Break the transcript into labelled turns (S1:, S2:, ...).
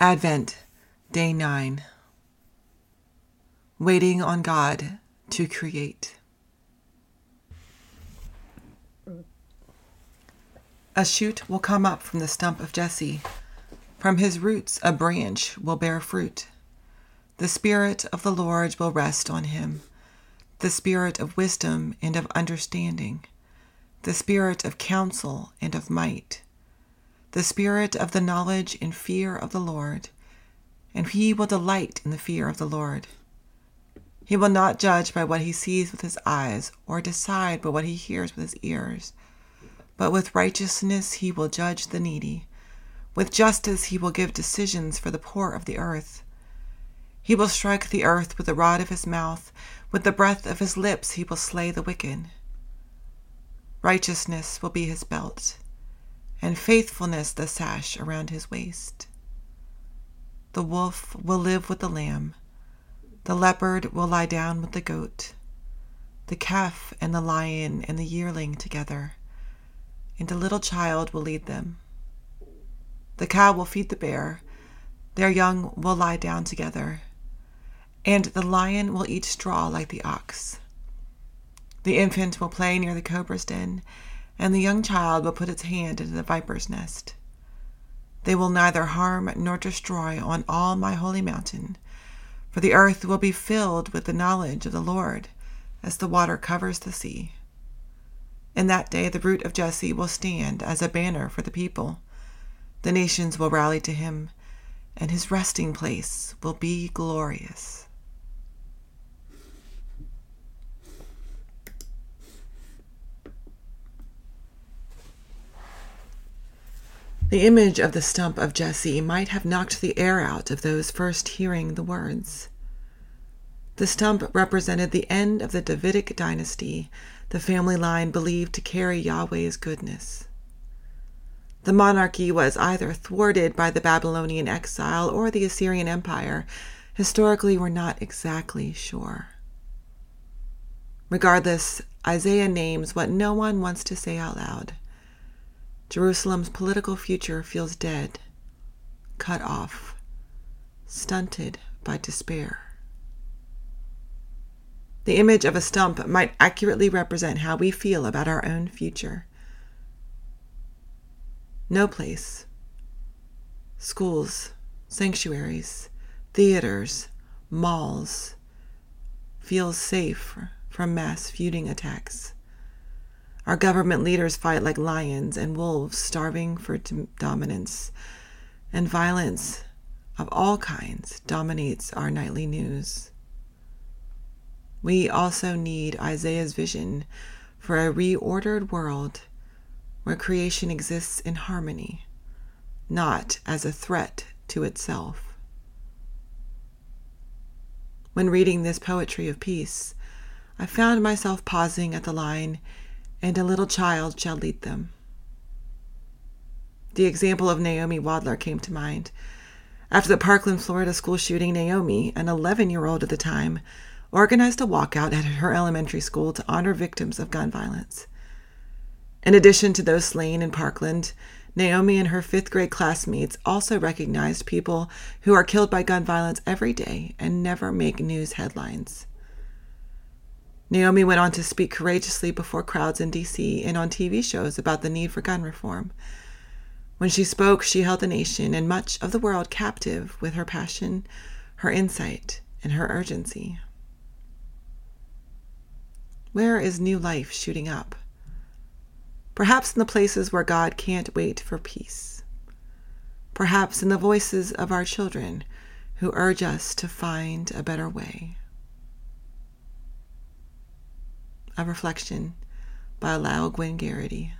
S1: Advent, Day 9. Waiting on God to create. A shoot will come up from the stump of Jesse. From his roots, a branch will bear fruit. The Spirit of the Lord will rest on him the Spirit of wisdom and of understanding, the Spirit of counsel and of might the spirit of the knowledge and fear of the Lord, and he will delight in the fear of the Lord. He will not judge by what he sees with his eyes, or decide by what he hears with his ears, but with righteousness he will judge the needy. With justice he will give decisions for the poor of the earth. He will strike the earth with the rod of his mouth, with the breath of his lips he will slay the wicked. Righteousness will be his belt and faithfulness the sash around his waist. The wolf will live with the lamb, the leopard will lie down with the goat, the calf and the lion and the yearling together, and a little child will lead them. The cow will feed the bear, their young will lie down together, and the lion will eat straw like the ox. The infant will play near the cobra's den, and the young child will put its hand into the viper's nest. They will neither harm nor destroy on all my holy mountain, for the earth will be filled with the knowledge of the Lord as the water covers the sea. In that day the root of Jesse will stand as a banner for the people. The nations will rally to him, and his resting place will be glorious. The image of the stump of Jesse might have knocked the air out of those first hearing the words. The stump represented the end of the Davidic dynasty, the family line believed to carry Yahweh's goodness. The monarchy was either thwarted by the Babylonian exile or the Assyrian Empire. Historically, we're not exactly sure. Regardless, Isaiah names what no one wants to say out loud Jerusalem's political future feels dead, cut off, stunted by despair. The image of a stump might accurately represent how we feel about our own future. No place, schools, sanctuaries, theaters, malls, feels safe from mass feuding attacks. Our government leaders fight like lions and wolves, starving for dominance. And violence of all kinds dominates our nightly news. We also need Isaiah's vision for a reordered world where creation exists in harmony, not as a threat to itself. When reading this poetry of peace, I found myself pausing at the line, and a little child shall lead them. The example of Naomi Wadler came to mind. After the Parkland, Florida school shooting, Naomi, an 11 year old at the time, organized a walkout at her elementary school to honor victims of gun violence. In addition to those slain in Parkland, Naomi and her fifth grade classmates also recognized people who are killed by gun violence every day and never make news headlines. Naomi went on to speak courageously before crowds in D.C. and on TV shows about the need for gun reform. When she spoke, she held the nation and much of the world captive with her passion, her insight, and her urgency. Where is new life shooting up? Perhaps in the places where God can't wait for peace. Perhaps in the voices of our children who urge us to find a better way. A Reflection by Lisle Gwynn Garrity.